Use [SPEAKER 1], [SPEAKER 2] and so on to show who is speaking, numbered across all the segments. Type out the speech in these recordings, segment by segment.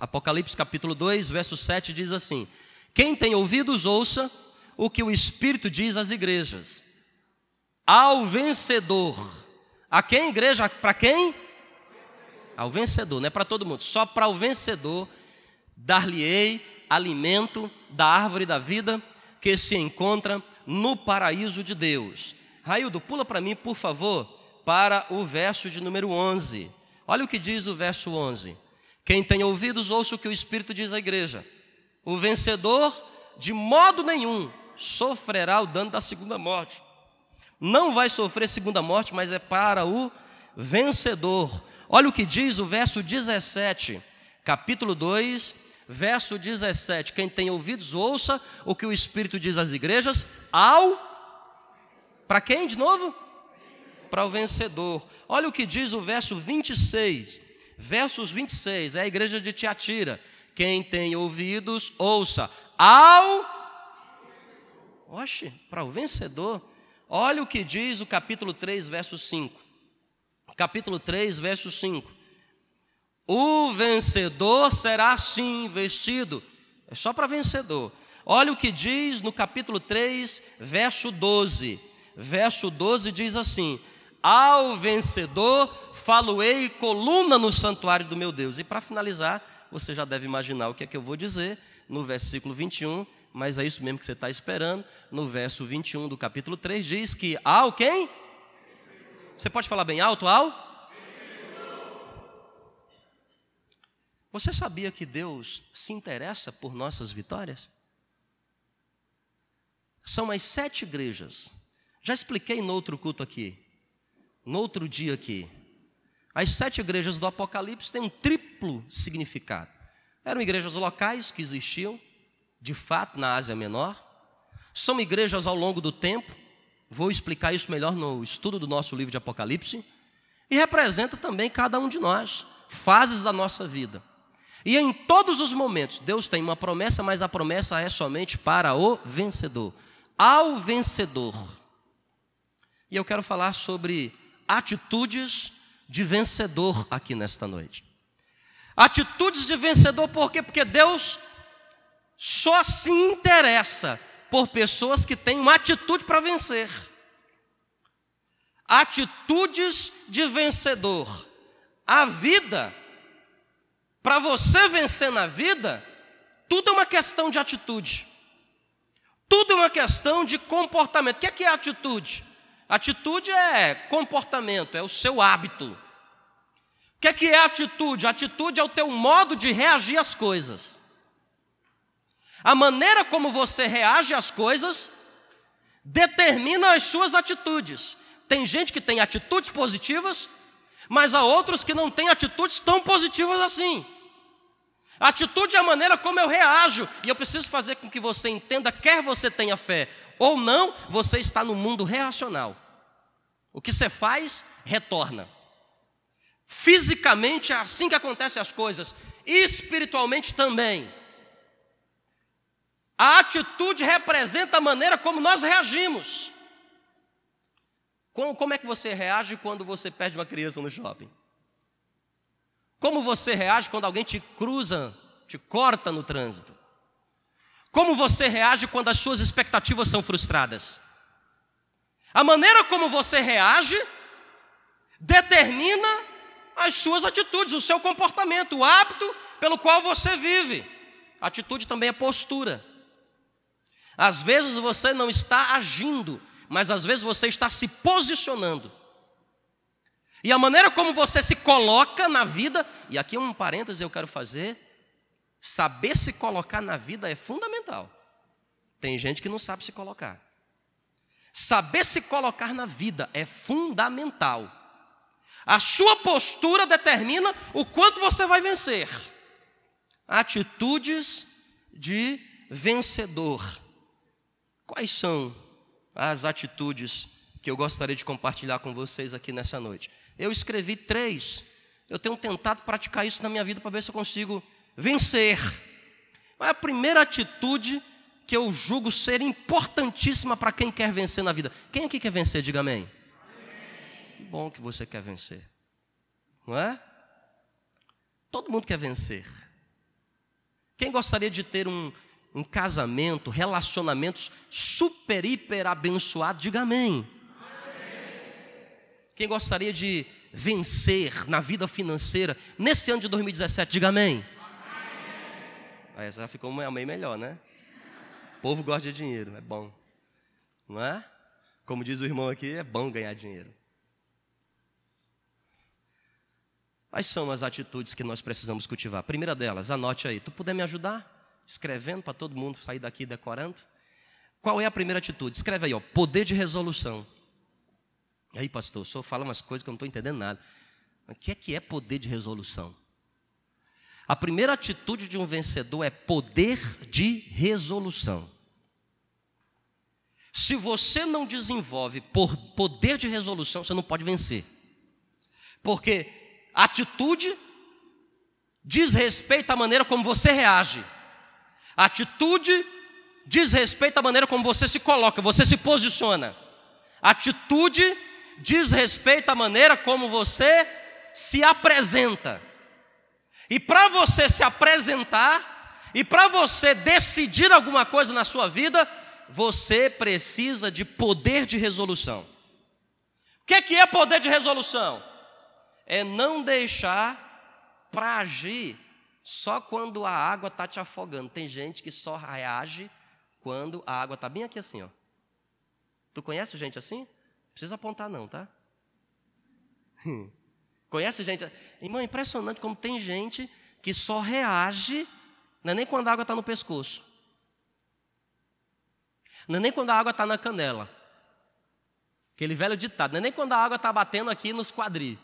[SPEAKER 1] Apocalipse capítulo 2, verso 7 diz assim: Quem tem ouvidos, ouça o que o Espírito diz às igrejas. Ao vencedor. A quem, igreja? Para quem? Ao vencedor, não é para todo mundo, só para o vencedor dar-lhe-ei alimento da árvore da vida que se encontra no paraíso de Deus. Raildo, pula para mim, por favor, para o verso de número 11. Olha o que diz o verso 11. Quem tem ouvidos, ouça o que o Espírito diz à igreja. O vencedor, de modo nenhum, sofrerá o dano da segunda morte. Não vai sofrer segunda morte, mas é para o vencedor. Olha o que diz o verso 17, capítulo 2, verso 17. Quem tem ouvidos, ouça o que o Espírito diz às igrejas, ao. Para quem de novo? Para o vencedor. Olha o que diz o verso 26. Versos 26, é a igreja de Tiatira. Quem tem ouvidos, ouça. Ao. Oxe, para o vencedor. Olha o que diz o capítulo 3, verso 5. Capítulo 3, verso 5. O vencedor será sim vestido. É só para vencedor. Olha o que diz no capítulo 3, verso 12. Verso 12 diz assim: Ao vencedor faloei coluna no santuário do meu Deus. E para finalizar, você já deve imaginar o que é que eu vou dizer no versículo 21, mas é isso mesmo que você está esperando. No verso 21 do capítulo 3 diz que ao quem? Você pode falar bem alto, ao? Você sabia que Deus se interessa por nossas vitórias? São as sete igrejas. Já expliquei no outro culto aqui, no outro dia aqui. As sete igrejas do Apocalipse têm um triplo significado. Eram igrejas locais que existiam, de fato, na Ásia Menor. São igrejas ao longo do tempo. Vou explicar isso melhor no estudo do nosso livro de Apocalipse. E representa também cada um de nós, fases da nossa vida. E em todos os momentos, Deus tem uma promessa, mas a promessa é somente para o vencedor. Ao vencedor. E eu quero falar sobre atitudes de vencedor aqui nesta noite. Atitudes de vencedor, por quê? Porque Deus só se interessa por pessoas que têm uma atitude para vencer. Atitudes de vencedor. A vida para você vencer na vida, tudo é uma questão de atitude. Tudo é uma questão de comportamento. O que é, que é atitude? Atitude é comportamento, é o seu hábito. O que é, que é atitude? Atitude é o teu modo de reagir às coisas. A maneira como você reage às coisas determina as suas atitudes. Tem gente que tem atitudes positivas mas há outros que não têm atitudes tão positivas assim. A atitude é a maneira como eu reajo, e eu preciso fazer com que você entenda, quer você tenha fé ou não, você está no mundo reacional. O que você faz, retorna. Fisicamente é assim que acontecem as coisas, espiritualmente também. A atitude representa a maneira como nós reagimos. Como, é que você reage quando você perde uma criança no shopping? Como você reage quando alguém te cruza, te corta no trânsito? Como você reage quando as suas expectativas são frustradas? A maneira como você reage determina as suas atitudes, o seu comportamento, o hábito pelo qual você vive. Atitude também é postura. Às vezes você não está agindo, mas às vezes você está se posicionando. E a maneira como você se coloca na vida, e aqui um parêntese eu quero fazer, saber se colocar na vida é fundamental. Tem gente que não sabe se colocar. Saber se colocar na vida é fundamental. A sua postura determina o quanto você vai vencer. Atitudes de vencedor. Quais são as atitudes que eu gostaria de compartilhar com vocês aqui nessa noite. Eu escrevi três. Eu tenho tentado praticar isso na minha vida para ver se eu consigo vencer. Mas a primeira atitude que eu julgo ser importantíssima para quem quer vencer na vida. Quem aqui quer vencer? Diga amém. amém. Que bom que você quer vencer. Não é? Todo mundo quer vencer. Quem gostaria de ter um, um casamento, relacionamentos super, hiper abençoados? Diga amém. Quem gostaria de vencer na vida financeira nesse ano de 2017? Diga amém. Aí essa ficou um amém melhor, né? O povo gosta de dinheiro, é bom. Não é? Como diz o irmão aqui, é bom ganhar dinheiro. Quais são as atitudes que nós precisamos cultivar? Primeira delas, anote aí. Tu puder me ajudar? Escrevendo para todo mundo sair daqui decorando? Qual é a primeira atitude? Escreve aí, ó, poder de resolução. E aí, pastor, o senhor fala umas coisas que eu não estou entendendo nada. O que é que é poder de resolução? A primeira atitude de um vencedor é poder de resolução. Se você não desenvolve por poder de resolução, você não pode vencer. Porque atitude diz respeito à maneira como você reage. Atitude diz respeito à maneira como você se coloca, você se posiciona. Atitude diz respeito à maneira como você se apresenta. E para você se apresentar, e para você decidir alguma coisa na sua vida, você precisa de poder de resolução. O que é, que é poder de resolução? É não deixar para agir só quando a água está te afogando. Tem gente que só reage quando a água está bem aqui assim, ó. Tu conhece gente assim? Precisa apontar não, tá? Conhece gente? Irmão, é impressionante como tem gente que só reage, não é nem quando a água está no pescoço. Não é nem quando a água está na canela. Aquele velho ditado, não é nem quando a água está batendo aqui nos quadris.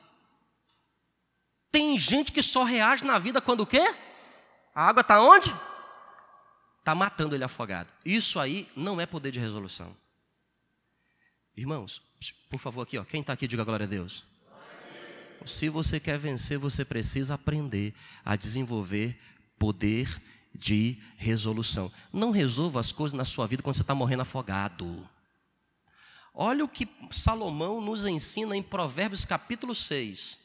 [SPEAKER 1] Tem gente que só reage na vida quando o quê? A água está onde? Está matando ele afogado. Isso aí não é poder de resolução. Irmãos, por favor, aqui, ó, quem está aqui, diga glória a Deus. Se você quer vencer, você precisa aprender a desenvolver poder de resolução. Não resolva as coisas na sua vida quando você está morrendo afogado. Olha o que Salomão nos ensina em Provérbios capítulo 6.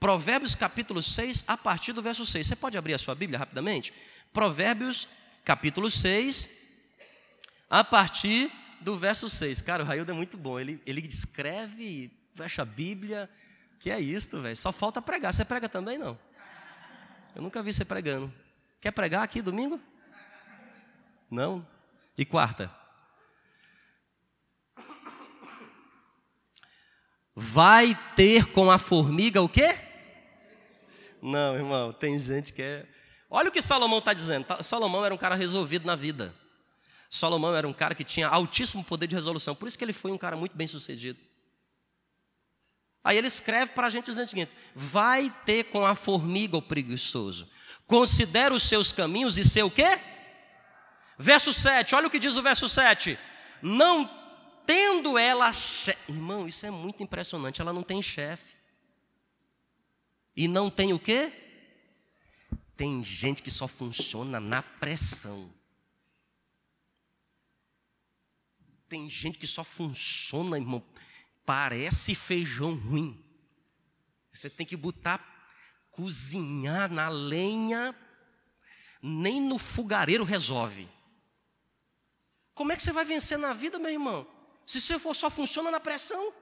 [SPEAKER 1] Provérbios capítulo 6, a partir do verso 6. Você pode abrir a sua Bíblia rapidamente? Provérbios capítulo 6, a partir do verso 6. Cara, o Raildo é muito bom. Ele, ele escreve, fecha a Bíblia. Que é isso, velho? Só falta pregar. Você prega também, não? Eu nunca vi você pregando. Quer pregar aqui domingo? Não? E quarta? Vai ter com a formiga o quê? Não, irmão, tem gente que é. Olha o que Salomão está dizendo. Salomão era um cara resolvido na vida. Salomão era um cara que tinha altíssimo poder de resolução. Por isso que ele foi um cara muito bem sucedido. Aí ele escreve para a gente dizendo o seguinte: vai ter com a formiga o preguiçoso. Considera os seus caminhos e seu quê? Verso 7, olha o que diz o verso 7. Não tendo ela chefe. Irmão, isso é muito impressionante. Ela não tem chefe. E não tem o quê? Tem gente que só funciona na pressão. Tem gente que só funciona, irmão, parece feijão ruim. Você tem que botar cozinhar na lenha, nem no fogareiro resolve. Como é que você vai vencer na vida, meu irmão? Se você for só funciona na pressão.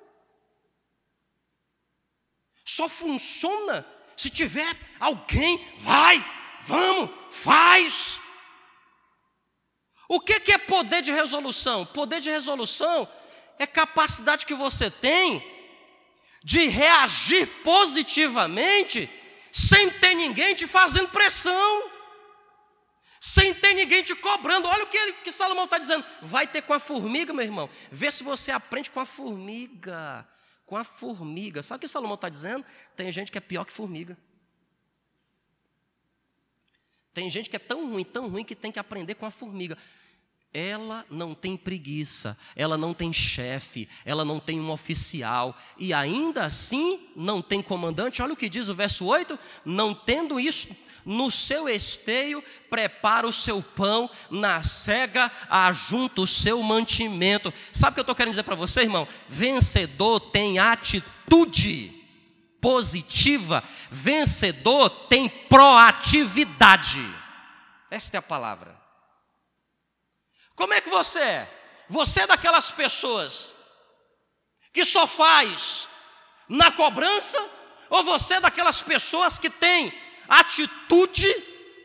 [SPEAKER 1] Só funciona se tiver alguém, vai, vamos, faz. O que é poder de resolução? Poder de resolução é capacidade que você tem de reagir positivamente sem ter ninguém te fazendo pressão, sem ter ninguém te cobrando. Olha o que, ele, que Salomão está dizendo. Vai ter com a formiga, meu irmão. Vê se você aprende com a formiga. Com a formiga. Sabe o que Salomão está dizendo? Tem gente que é pior que formiga. Tem gente que é tão ruim, tão ruim, que tem que aprender com a formiga. Ela não tem preguiça, ela não tem chefe, ela não tem um oficial, e ainda assim não tem comandante. Olha o que diz o verso 8: não tendo isso no seu esteio, prepara o seu pão, na cega ajunta o seu mantimento. Sabe o que eu estou querendo dizer para você, irmão? Vencedor tem atitude positiva, vencedor tem proatividade. Esta é a palavra. Como é que você é? Você é daquelas pessoas que só faz na cobrança, ou você é daquelas pessoas que tem atitude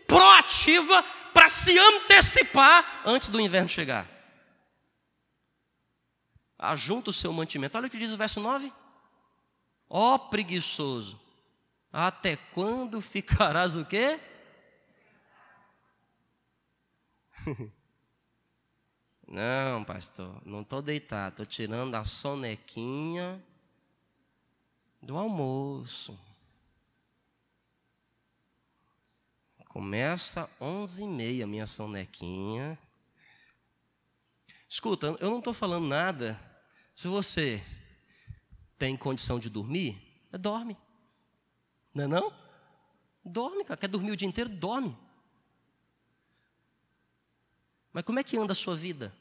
[SPEAKER 1] proativa para se antecipar antes do inverno chegar? Ajunta o seu mantimento. Olha o que diz o verso 9. Ó oh, preguiçoso, até quando ficarás o quê? Não, pastor, não estou deitado, estou tirando a sonequinha do almoço. Começa onze e meia minha sonequinha. Escuta, eu não estou falando nada. Se você tem condição de dormir, dorme. Não é não? Dorme, cara. Quer dormir o dia inteiro? Dorme. Mas como é que anda a sua vida?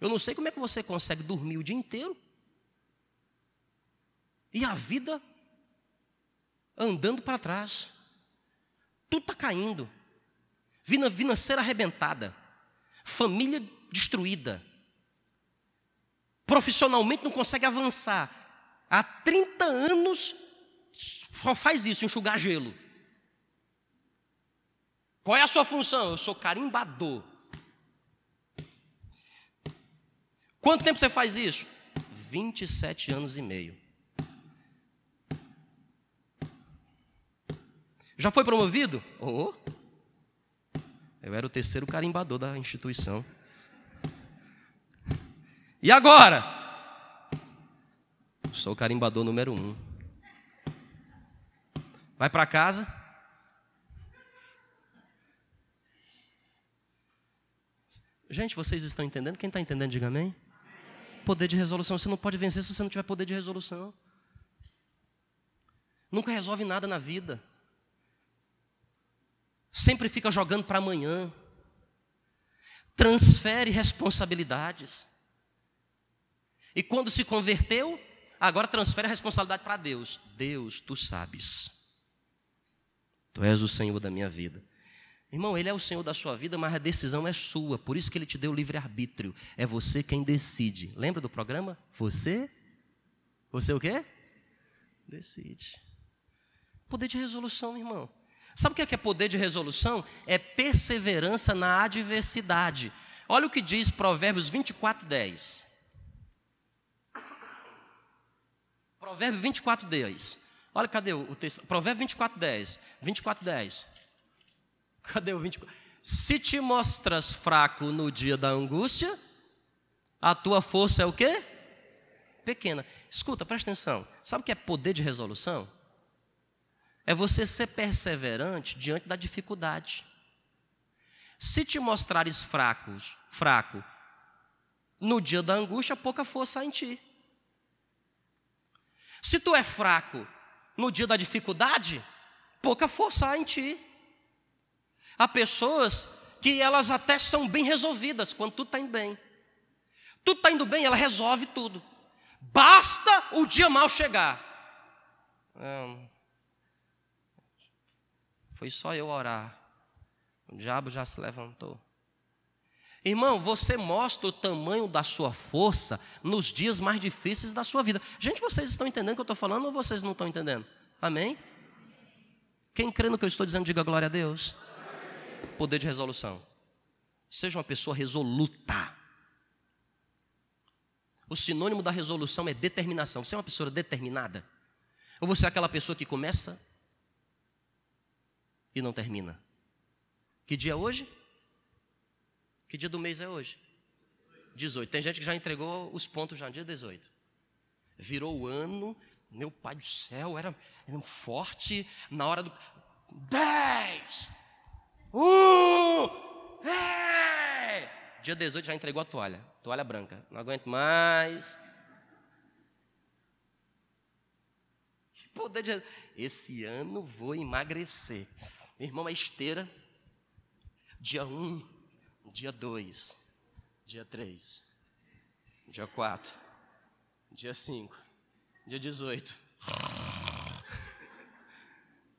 [SPEAKER 1] Eu não sei como é que você consegue dormir o dia inteiro. E a vida andando para trás. Tudo está caindo. Vina, financeira arrebentada. Família destruída. Profissionalmente não consegue avançar. Há 30 anos só faz isso, enxugar gelo. Qual é a sua função? Eu sou carimbador. Quanto tempo você faz isso? 27 anos e meio. Já foi promovido? Oh. Eu era o terceiro carimbador da instituição. E agora? Sou o carimbador número um. Vai para casa Gente, vocês estão entendendo? Quem está entendendo, diga amém. Poder de resolução. Você não pode vencer se você não tiver poder de resolução. Nunca resolve nada na vida. Sempre fica jogando para amanhã. Transfere responsabilidades. E quando se converteu, agora transfere a responsabilidade para Deus. Deus, tu sabes. Tu és o Senhor da minha vida. Irmão, Ele é o Senhor da sua vida, mas a decisão é sua. Por isso que Ele te deu livre-arbítrio. É você quem decide. Lembra do programa? Você? Você o quê? Decide. Poder de resolução, irmão. Sabe o que é, que é poder de resolução? É perseverança na adversidade. Olha o que diz Provérbios 24, 10. Provérbio 24, 10. Olha, cadê o texto? Provérbio 24, 10. 24, 10. Cadê o 24? Se te mostras fraco no dia da angústia, a tua força é o quê? Pequena. Escuta, presta atenção. Sabe o que é poder de resolução? É você ser perseverante diante da dificuldade. Se te mostrares fracos, fraco no dia da angústia, pouca força há em ti. Se tu é fraco no dia da dificuldade, pouca força há em ti. Há pessoas que elas até são bem resolvidas quando tudo está indo bem. Tudo está indo bem, ela resolve tudo. Basta o dia mal chegar. foi só eu orar. O diabo já se levantou. Irmão, você mostra o tamanho da sua força nos dias mais difíceis da sua vida. Gente, vocês estão entendendo o que eu estou falando ou vocês não estão entendendo? Amém? Quem crê no que eu estou dizendo, diga glória a Deus poder de resolução. Seja uma pessoa resoluta. O sinônimo da resolução é determinação. Você é uma pessoa determinada? Ou você é aquela pessoa que começa e não termina? Que dia é hoje? Que dia do mês é hoje? 18. Tem gente que já entregou os pontos já no dia 18. Virou o ano, meu pai do céu, era, era forte na hora do. 10! Uh! Hey! Dia 18 já entregou a toalha, toalha branca. Não aguento mais. Poder de... Esse ano vou emagrecer. irmão, a esteira. Dia 1, dia 2, dia 3, dia 4, dia 5, dia 18.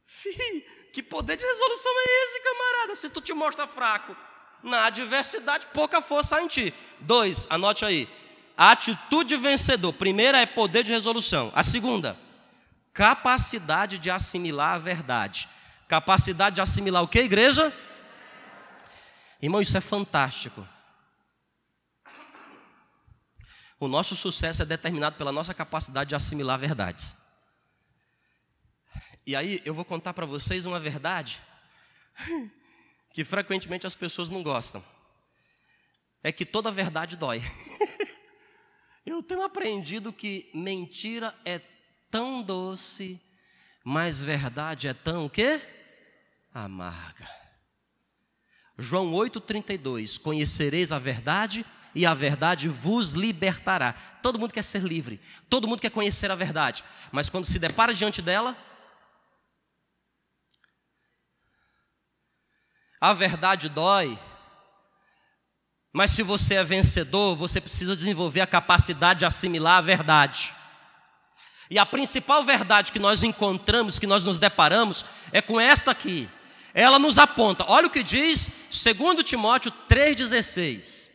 [SPEAKER 1] Fih, Que poder de resolução é esse, camarada? Se tu te mostra fraco na adversidade, pouca força há em ti. Dois, anote aí. Atitude vencedor. Primeira é poder de resolução. A segunda, capacidade de assimilar a verdade. Capacidade de assimilar o que, igreja? Irmão, isso é fantástico. O nosso sucesso é determinado pela nossa capacidade de assimilar verdades. E aí eu vou contar para vocês uma verdade que frequentemente as pessoas não gostam. É que toda verdade dói. Eu tenho aprendido que mentira é tão doce, mas verdade é tão o quê? Amarga. João 8:32, conhecereis a verdade e a verdade vos libertará. Todo mundo quer ser livre, todo mundo quer conhecer a verdade, mas quando se depara diante dela, A verdade dói, mas se você é vencedor, você precisa desenvolver a capacidade de assimilar a verdade. E a principal verdade que nós encontramos, que nós nos deparamos, é com esta aqui. Ela nos aponta, olha o que diz 2 Timóteo 3,16.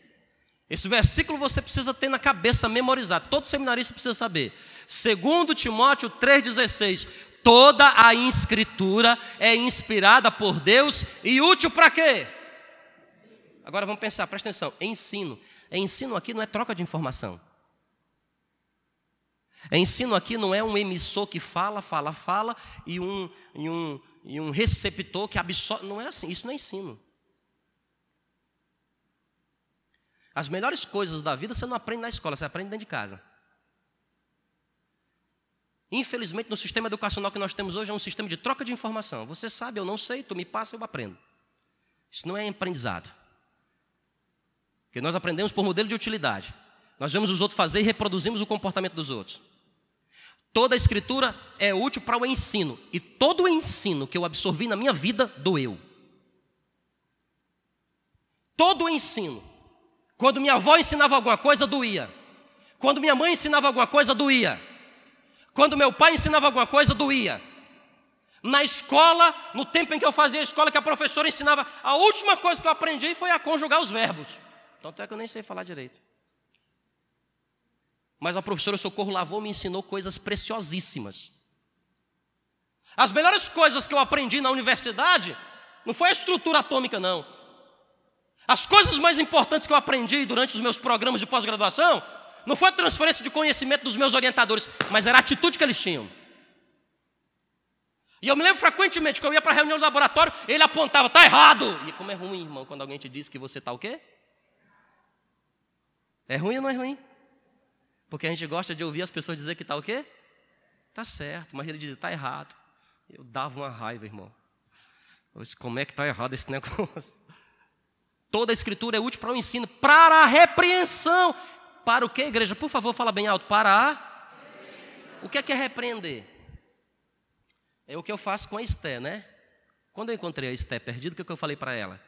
[SPEAKER 1] Esse versículo você precisa ter na cabeça memorizado, todo seminarista precisa saber. 2 Timóteo 3,16: Toda a escritura é inspirada por Deus e útil para quê? Agora vamos pensar, presta atenção. Ensino. Ensino aqui não é troca de informação. Ensino aqui não é um emissor que fala, fala, fala e um, e um, e um receptor que absorve. Não é assim, isso não é ensino. As melhores coisas da vida você não aprende na escola, você aprende dentro de casa. Infelizmente, no sistema educacional que nós temos hoje é um sistema de troca de informação. Você sabe, eu não sei, tu me passa, eu aprendo. Isso não é aprendizado. Porque nós aprendemos por modelo de utilidade. Nós vemos os outros fazer e reproduzimos o comportamento dos outros. Toda a escritura é útil para o ensino. E todo o ensino que eu absorvi na minha vida doeu. Todo o ensino. Quando minha avó ensinava alguma coisa, doía. Quando minha mãe ensinava alguma coisa, doía. Quando meu pai ensinava alguma coisa, doía. Na escola, no tempo em que eu fazia a escola, que a professora ensinava, a última coisa que eu aprendi foi a conjugar os verbos. Tanto é que eu nem sei falar direito. Mas a professora Socorro Lavou me ensinou coisas preciosíssimas. As melhores coisas que eu aprendi na universidade não foi a estrutura atômica, não. As coisas mais importantes que eu aprendi durante os meus programas de pós-graduação não foi a transferência de conhecimento dos meus orientadores, mas era a atitude que eles tinham. E eu me lembro frequentemente que eu ia para a reunião do laboratório, ele apontava, está errado. E como é ruim, irmão, quando alguém te diz que você está o quê? É ruim ou não é ruim? Porque a gente gosta de ouvir as pessoas dizer que está o quê? Está certo, mas ele dizia, está errado. Eu dava uma raiva, irmão. Eu disse, como é que está errado esse negócio? Toda a escritura é útil para o ensino, para a repreensão. Para o que, igreja? Por favor, fala bem alto. Para a. O que é que é repreender? É o que eu faço com a Esté, né? Quando eu encontrei a Esté perdida, o que, é que eu falei para ela?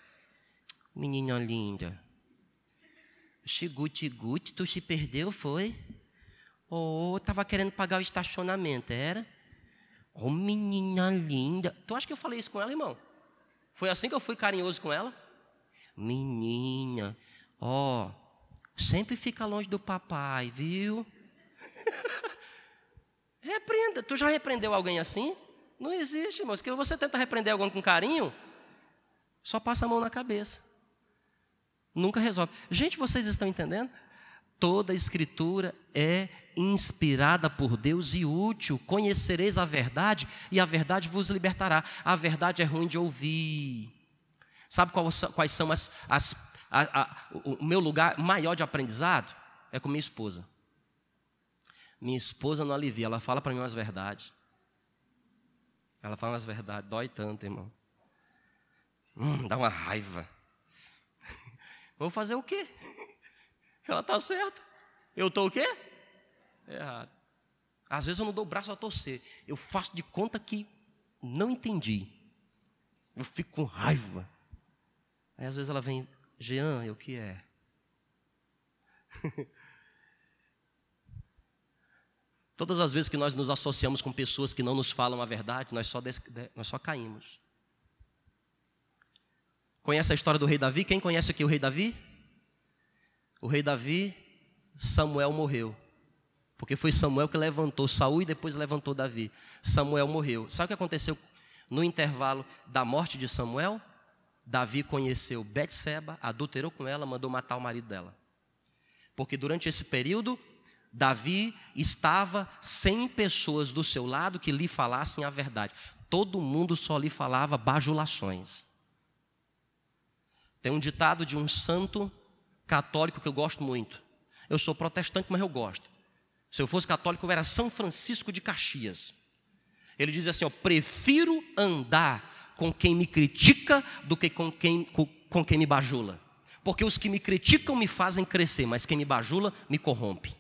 [SPEAKER 1] Menina linda. Xiguti guti, tu se perdeu, foi? Ou oh, estava querendo pagar o estacionamento, era? Oh, menina linda. Tu acha que eu falei isso com ela, irmão? Foi assim que eu fui carinhoso com ela? Menina, ó, oh, Sempre fica longe do papai, viu? Repreenda. Tu já repreendeu alguém assim? Não existe, irmão. Se você tenta repreender alguém com carinho, só passa a mão na cabeça. Nunca resolve. Gente, vocês estão entendendo? Toda escritura é inspirada por Deus e útil. Conhecereis a verdade e a verdade vos libertará. A verdade é ruim de ouvir. Sabe quais são as, as a, a, o meu lugar maior de aprendizado é com minha esposa. Minha esposa não alivia, ela fala para mim umas verdades. Ela fala umas verdades, dói tanto, irmão. Hum, dá uma raiva. Vou fazer o quê? Ela está certa. Eu estou o quê? Errado. Às vezes eu não dou o braço a torcer. Eu faço de conta que não entendi. Eu fico com raiva. Aí às vezes ela vem, Jean, o que é? Todas as vezes que nós nos associamos com pessoas que não nos falam a verdade, nós só, nós só caímos. Conhece a história do rei Davi? Quem conhece aqui o rei Davi? O rei Davi, Samuel morreu. Porque foi Samuel que levantou Saul e depois levantou Davi. Samuel morreu. Sabe o que aconteceu no intervalo da morte de Samuel? Davi conheceu Betseba, adulterou com ela, mandou matar o marido dela. Porque durante esse período, Davi estava sem pessoas do seu lado que lhe falassem a verdade. Todo mundo só lhe falava bajulações. Tem um ditado de um santo católico que eu gosto muito. Eu sou protestante, mas eu gosto. Se eu fosse católico, eu era São Francisco de Caxias. Ele diz assim: ó, prefiro andar com quem me critica do que com quem, com, com quem me bajula. Porque os que me criticam me fazem crescer, mas quem me bajula me corrompe.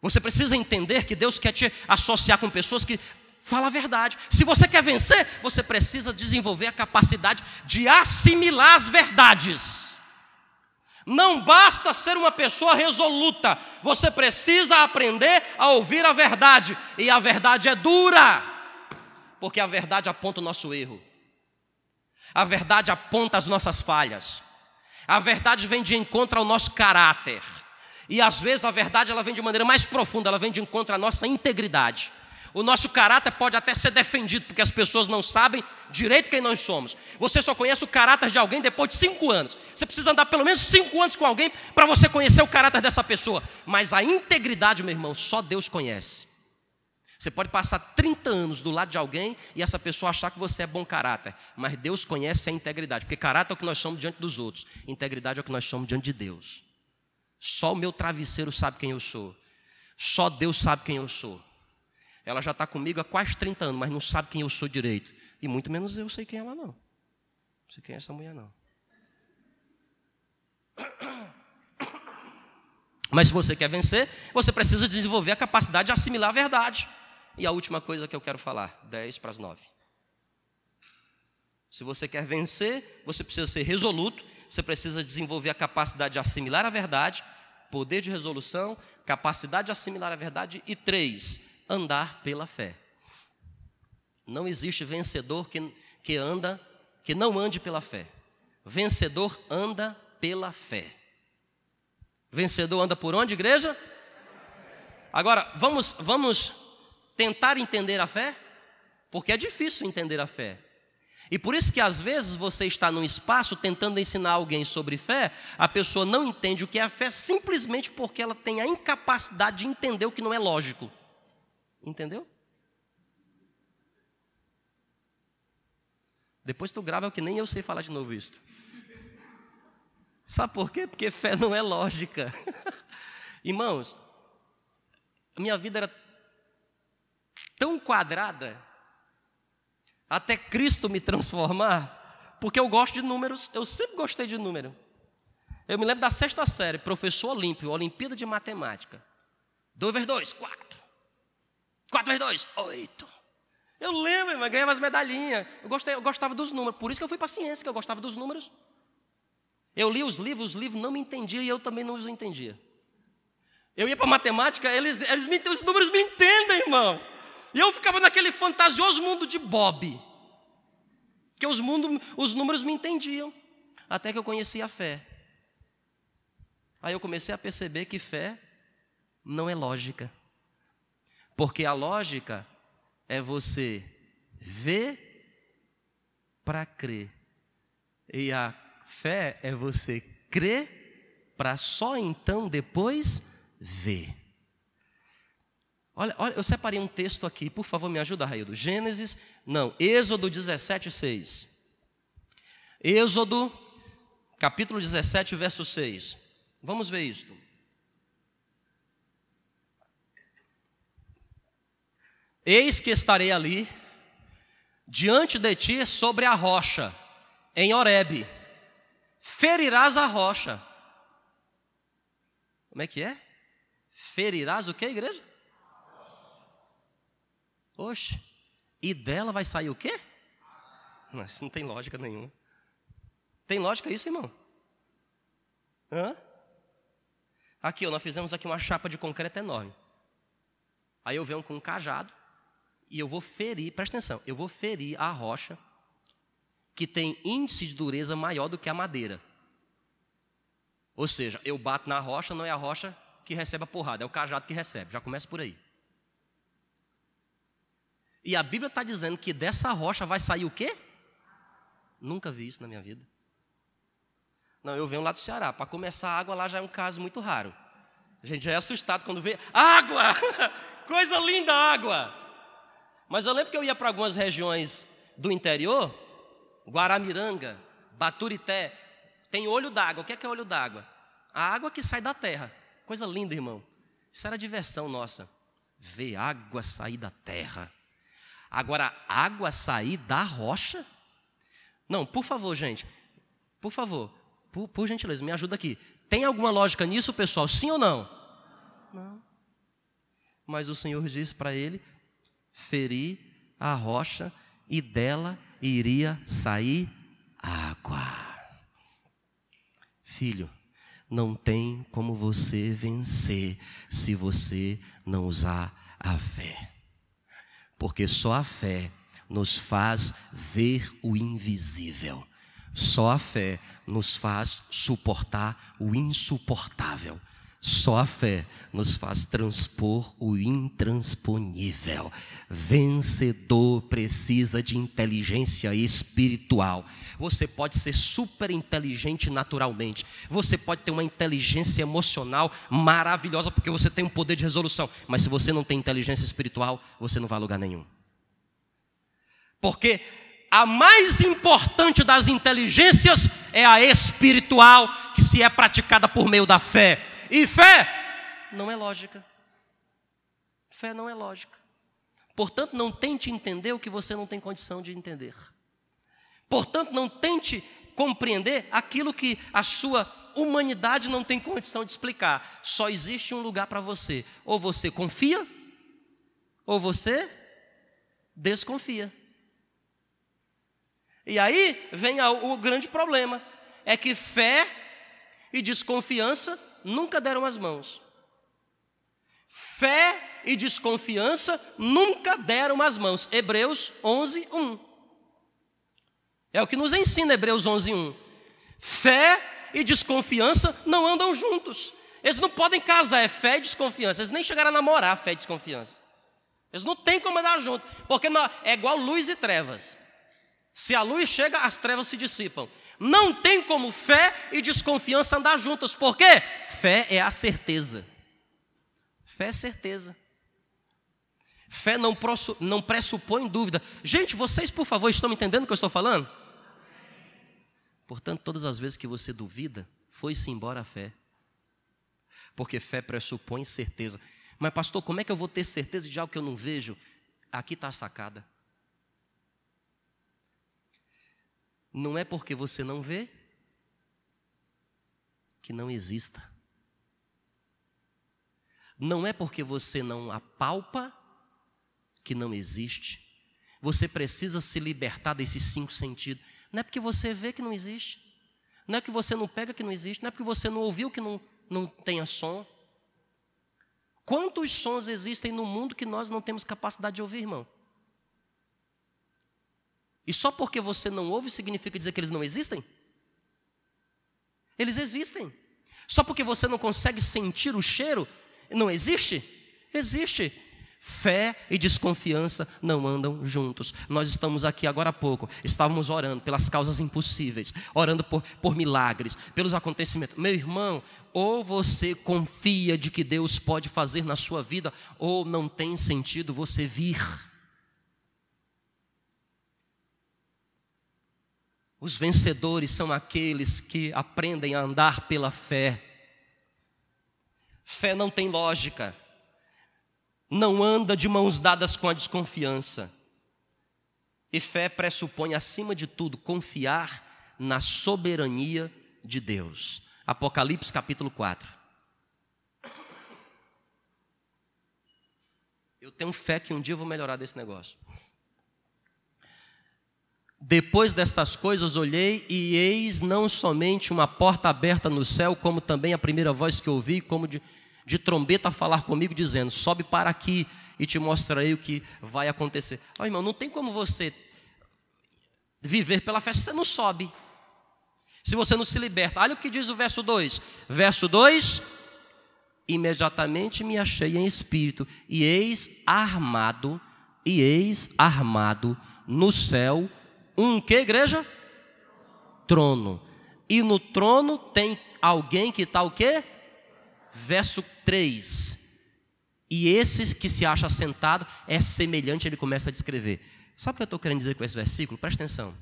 [SPEAKER 1] Você precisa entender que Deus quer te associar com pessoas que Fala a verdade. Se você quer vencer, você precisa desenvolver a capacidade de assimilar as verdades. Não basta ser uma pessoa resoluta, você precisa aprender a ouvir a verdade, e a verdade é dura, porque a verdade aponta o nosso erro, a verdade aponta as nossas falhas, a verdade vem de encontro ao nosso caráter, e às vezes a verdade ela vem de maneira mais profunda, ela vem de encontro à nossa integridade. O nosso caráter pode até ser defendido, porque as pessoas não sabem direito quem nós somos. Você só conhece o caráter de alguém depois de cinco anos. Você precisa andar pelo menos cinco anos com alguém para você conhecer o caráter dessa pessoa. Mas a integridade, meu irmão, só Deus conhece. Você pode passar 30 anos do lado de alguém e essa pessoa achar que você é bom caráter, mas Deus conhece a integridade, porque caráter é o que nós somos diante dos outros, integridade é o que nós somos diante de Deus. Só o meu travesseiro sabe quem eu sou, só Deus sabe quem eu sou. Ela já está comigo há quase 30 anos, mas não sabe quem eu sou direito. E muito menos eu sei quem ela não. Não sei quem é essa mulher não. Mas se você quer vencer, você precisa desenvolver a capacidade de assimilar a verdade. E a última coisa que eu quero falar, 10 para as 9. Se você quer vencer, você precisa ser resoluto, você precisa desenvolver a capacidade de assimilar a verdade, poder de resolução, capacidade de assimilar a verdade. E três, andar pela fé. Não existe vencedor que, que anda, que não ande pela fé. Vencedor anda pela fé. Vencedor anda por onde, igreja? Agora, vamos, vamos tentar entender a fé? Porque é difícil entender a fé. E por isso que às vezes você está num espaço tentando ensinar alguém sobre fé, a pessoa não entende o que é a fé simplesmente porque ela tem a incapacidade de entender o que não é lógico. Entendeu? Depois tu grava que nem eu sei falar de novo isto. Sabe por quê? Porque fé não é lógica. Irmãos, a minha vida era tão quadrada até Cristo me transformar, porque eu gosto de números, eu sempre gostei de número. Eu me lembro da sexta série, professor Olímpio, Olimpíada de Matemática. 2 vezes 2, 4. 4 vezes 2, 8. Eu lembro, irmão, ganhava as medalhinhas. Eu, gostei, eu gostava dos números. Por isso que eu fui para ciência, que eu gostava dos números. Eu li os livros, os livros não me entendiam e eu também não os entendia. Eu ia para matemática, eles, eles me, os números me entendem, irmão. E eu ficava naquele fantasioso mundo de Bob. Que os, mundo, os números me entendiam. Até que eu conheci a fé. Aí eu comecei a perceber que fé não é lógica. Porque a lógica é você ver para crer. E a fé é você crer para só então depois ver. Olha, olha, eu separei um texto aqui, por favor, me ajuda, Raildo. Gênesis, não, Êxodo 17, 6. Êxodo, capítulo 17, verso 6. Vamos ver isso. Eis que estarei ali, diante de ti, sobre a rocha, em Horebe. Ferirás a rocha. Como é que é? Ferirás o que, igreja? Oxe, e dela vai sair o quê? Não, isso não tem lógica nenhuma. Tem lógica isso, irmão? Hã? Aqui, ó, nós fizemos aqui uma chapa de concreto enorme. Aí eu venho com um cajado, e eu vou ferir, presta atenção, eu vou ferir a rocha que tem índice de dureza maior do que a madeira. Ou seja, eu bato na rocha, não é a rocha que recebe a porrada, é o cajado que recebe. Já começa por aí. E a Bíblia está dizendo que dessa rocha vai sair o quê? Nunca vi isso na minha vida. Não, eu venho lá do Ceará. Para começar, a água lá já é um caso muito raro. A gente já é assustado quando vê água! Coisa linda água! Mas eu lembro que eu ia para algumas regiões do interior, Guaramiranga, Baturité, tem olho d'água. O que é, que é olho d'água? A água que sai da terra. Coisa linda, irmão. Isso era diversão nossa. Ver água sair da terra. Agora, água sair da rocha? Não, por favor, gente. Por favor, por, por gentileza, me ajuda aqui. Tem alguma lógica nisso, pessoal? Sim ou não? Não. Mas o Senhor disse para ele: ferir a rocha e dela iria sair água. Filho, não tem como você vencer se você não usar a fé. Porque só a fé nos faz ver o invisível. Só a fé nos faz suportar o insuportável. Só a fé nos faz transpor o intransponível. Vencedor precisa de inteligência espiritual. Você pode ser super inteligente naturalmente. Você pode ter uma inteligência emocional maravilhosa porque você tem um poder de resolução. Mas se você não tem inteligência espiritual, você não vai a lugar nenhum. Porque a mais importante das inteligências é a espiritual, que se é praticada por meio da fé. E fé não é lógica. Fé não é lógica. Portanto, não tente entender o que você não tem condição de entender. Portanto, não tente compreender aquilo que a sua humanidade não tem condição de explicar. Só existe um lugar para você. Ou você confia, ou você desconfia. E aí vem o grande problema: é que fé e desconfiança nunca deram as mãos. Fé e desconfiança nunca deram as mãos. Hebreus 11, 1. É o que nos ensina Hebreus 11, 1. Fé e desconfiança não andam juntos. Eles não podem casar, é fé e desconfiança. Eles nem chegaram a namorar fé e desconfiança. Eles não têm como andar junto, porque é igual luz e trevas. Se a luz chega, as trevas se dissipam. Não tem como fé e desconfiança andar juntas. Por quê? Fé é a certeza. Fé é certeza. Fé não, não pressupõe dúvida. Gente, vocês, por favor, estão me entendendo o que eu estou falando? Portanto, todas as vezes que você duvida, foi-se embora a fé. Porque fé pressupõe certeza. Mas, pastor, como é que eu vou ter certeza de algo que eu não vejo? Aqui está a sacada. Não é porque você não vê que não exista. Não é porque você não apalpa que não existe. Você precisa se libertar desses cinco sentidos. Não é porque você vê que não existe. Não é que você não pega que não existe. Não é porque você não ouviu que não, não tenha som. Quantos sons existem no mundo que nós não temos capacidade de ouvir, irmão? E só porque você não ouve significa dizer que eles não existem? Eles existem. Só porque você não consegue sentir o cheiro, não existe? Existe. Fé e desconfiança não andam juntos. Nós estamos aqui agora há pouco, estávamos orando pelas causas impossíveis, orando por, por milagres, pelos acontecimentos. Meu irmão, ou você confia de que Deus pode fazer na sua vida, ou não tem sentido você vir. Os vencedores são aqueles que aprendem a andar pela fé. Fé não tem lógica, não anda de mãos dadas com a desconfiança. E fé pressupõe, acima de tudo, confiar na soberania de Deus. Apocalipse capítulo 4. Eu tenho fé que um dia eu vou melhorar desse negócio. Depois destas coisas olhei e eis não somente uma porta aberta no céu, como também a primeira voz que ouvi, como de, de trombeta falar comigo, dizendo: Sobe para aqui e te mostrarei o que vai acontecer. Oh, irmão, não tem como você viver pela fé, você não sobe. Se você não se liberta, olha o que diz o verso 2. Verso 2: Imediatamente me achei em espírito, e eis armado, e eis armado no céu um que igreja? Trono. E no trono tem alguém que está o quê? Verso 3. E esses que se acha sentado é semelhante, ele começa a descrever. Sabe o que eu estou querendo dizer com esse versículo? Presta atenção.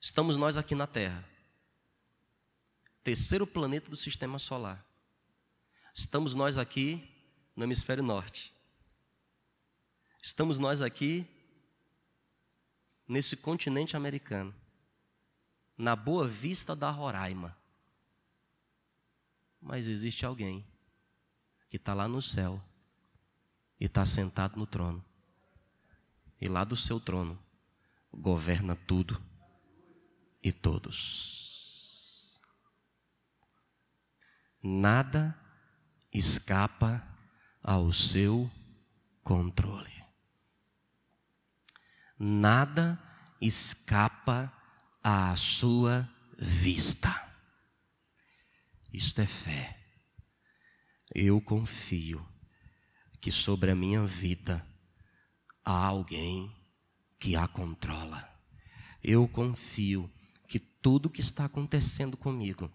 [SPEAKER 1] Estamos nós aqui na Terra, terceiro planeta do sistema solar. Estamos nós aqui no hemisfério norte. Estamos nós aqui nesse continente americano, na boa vista da Roraima. Mas existe alguém que está lá no céu e está sentado no trono. E lá do seu trono governa tudo e todos. Nada escapa ao seu controle. Nada escapa à sua vista. Isto é fé. Eu confio que sobre a minha vida há alguém que a controla. Eu confio que tudo que está acontecendo comigo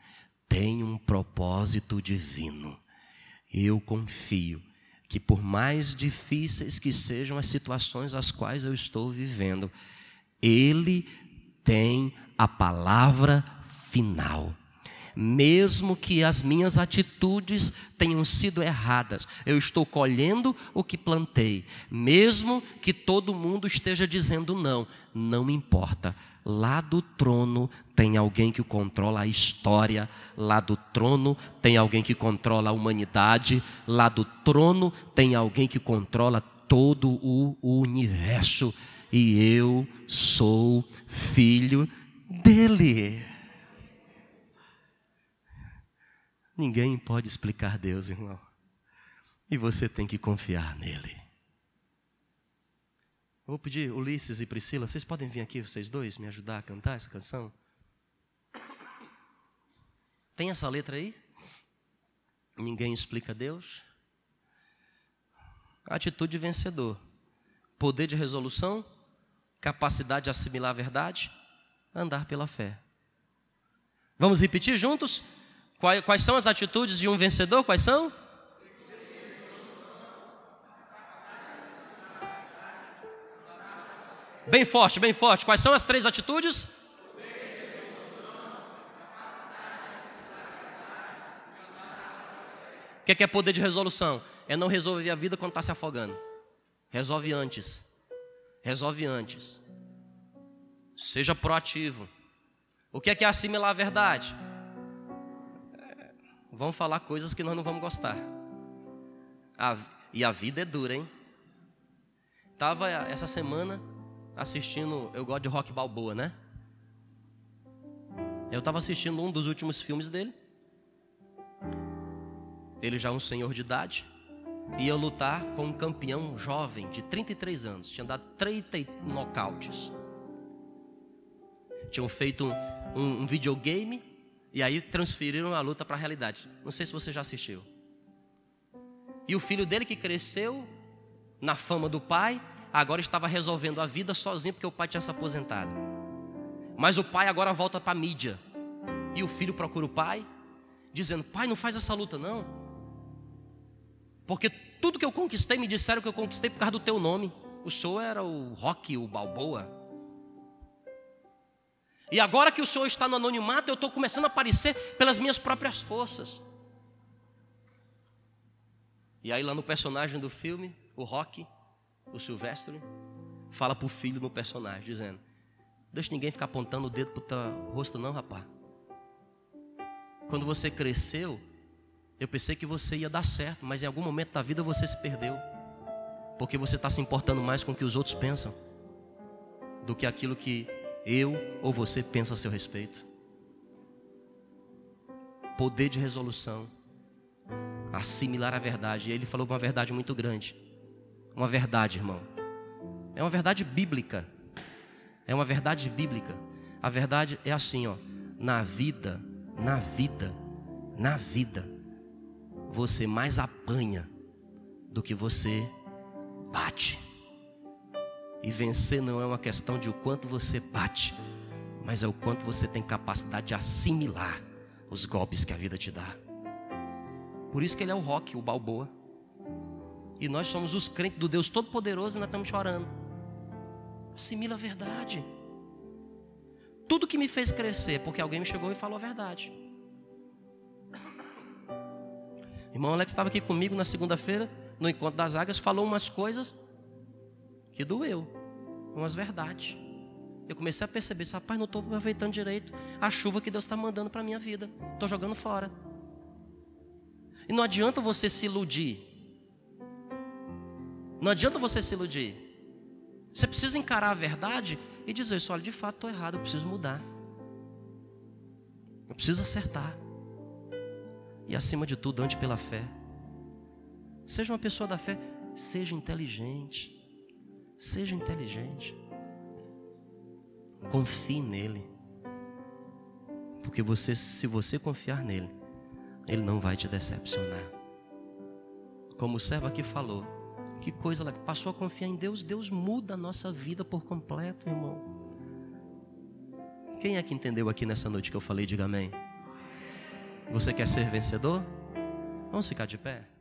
[SPEAKER 1] tem um propósito divino. Eu confio que, por mais difíceis que sejam as situações às quais eu estou vivendo, Ele tem a palavra final mesmo que as minhas atitudes tenham sido erradas, eu estou colhendo o que plantei, mesmo que todo mundo esteja dizendo não, não me importa. Lá do trono tem alguém que controla a história, lá do trono tem alguém que controla a humanidade, lá do trono tem alguém que controla todo o universo, e eu sou filho dele. Ninguém pode explicar Deus, irmão. E você tem que confiar nele. Eu vou pedir Ulisses e Priscila, vocês podem vir aqui, vocês dois, me ajudar a cantar essa canção? Tem essa letra aí? Ninguém explica Deus. Atitude vencedor. Poder de resolução, capacidade de assimilar a verdade, andar pela fé. Vamos repetir juntos? Quais são as atitudes de um vencedor? Quais são? Bem forte, bem forte. Quais são as três atitudes? O que é, é poder de resolução? É não resolver a vida quando está se afogando. Resolve antes. Resolve antes. Seja proativo. O que é, que é assimilar a verdade? vão falar coisas que nós não vamos gostar. A, e a vida é dura, hein? Tava essa semana assistindo, eu gosto de rock balboa, né? Eu estava assistindo um dos últimos filmes dele. Ele já é um senhor de idade. Ia lutar com um campeão jovem de 33 anos. Tinha dado 30 nocautes. Tinham feito um, um, um videogame e aí transferiram a luta para a realidade. Não sei se você já assistiu. E o filho dele que cresceu na fama do pai, agora estava resolvendo a vida sozinho porque o pai tinha se aposentado. Mas o pai agora volta para a mídia. E o filho procura o pai, dizendo: Pai, não faz essa luta não. Porque tudo que eu conquistei, me disseram que eu conquistei por causa do teu nome. O senhor era o Rock, o Balboa. E agora que o Senhor está no anonimato, eu estou começando a aparecer pelas minhas próprias forças. E aí, lá no personagem do filme, o Rock, o Silvestre, fala para o filho no personagem, dizendo: Deixa ninguém ficar apontando o dedo para o teu rosto, não, rapaz. Quando você cresceu, eu pensei que você ia dar certo, mas em algum momento da vida você se perdeu. Porque você está se importando mais com o que os outros pensam do que aquilo que eu ou você pensa a seu respeito. Poder de resolução, assimilar a verdade. E ele falou uma verdade muito grande. Uma verdade, irmão. É uma verdade bíblica. É uma verdade bíblica. A verdade é assim, ó, na vida, na vida, na vida, você mais apanha do que você bate. E vencer não é uma questão de o quanto você bate, mas é o quanto você tem capacidade de assimilar os golpes que a vida te dá. Por isso que ele é o rock, o balboa. E nós somos os crentes do Deus Todo-Poderoso e nós estamos chorando. Assimila a verdade. Tudo que me fez crescer, porque alguém me chegou e falou a verdade. Irmão Alex estava aqui comigo na segunda-feira, no encontro das águias, falou umas coisas que doeu, umas verdades. Eu comecei a perceber, rapaz, não estou aproveitando direito a chuva que Deus está mandando para a minha vida. Estou jogando fora. E não adianta você se iludir. Não adianta você se iludir. Você precisa encarar a verdade e dizer isso, olha, de fato estou errado, eu preciso mudar. Eu preciso acertar. E acima de tudo, ande pela fé. Seja uma pessoa da fé, seja inteligente. Seja inteligente. Confie nele. Porque você, se você confiar nele, ele não vai te decepcionar. Como o servo aqui falou, que coisa ela passou a confiar em Deus, Deus muda a nossa vida por completo, irmão. Quem é que entendeu aqui nessa noite que eu falei? Diga amém. Você quer ser vencedor? Vamos ficar de pé?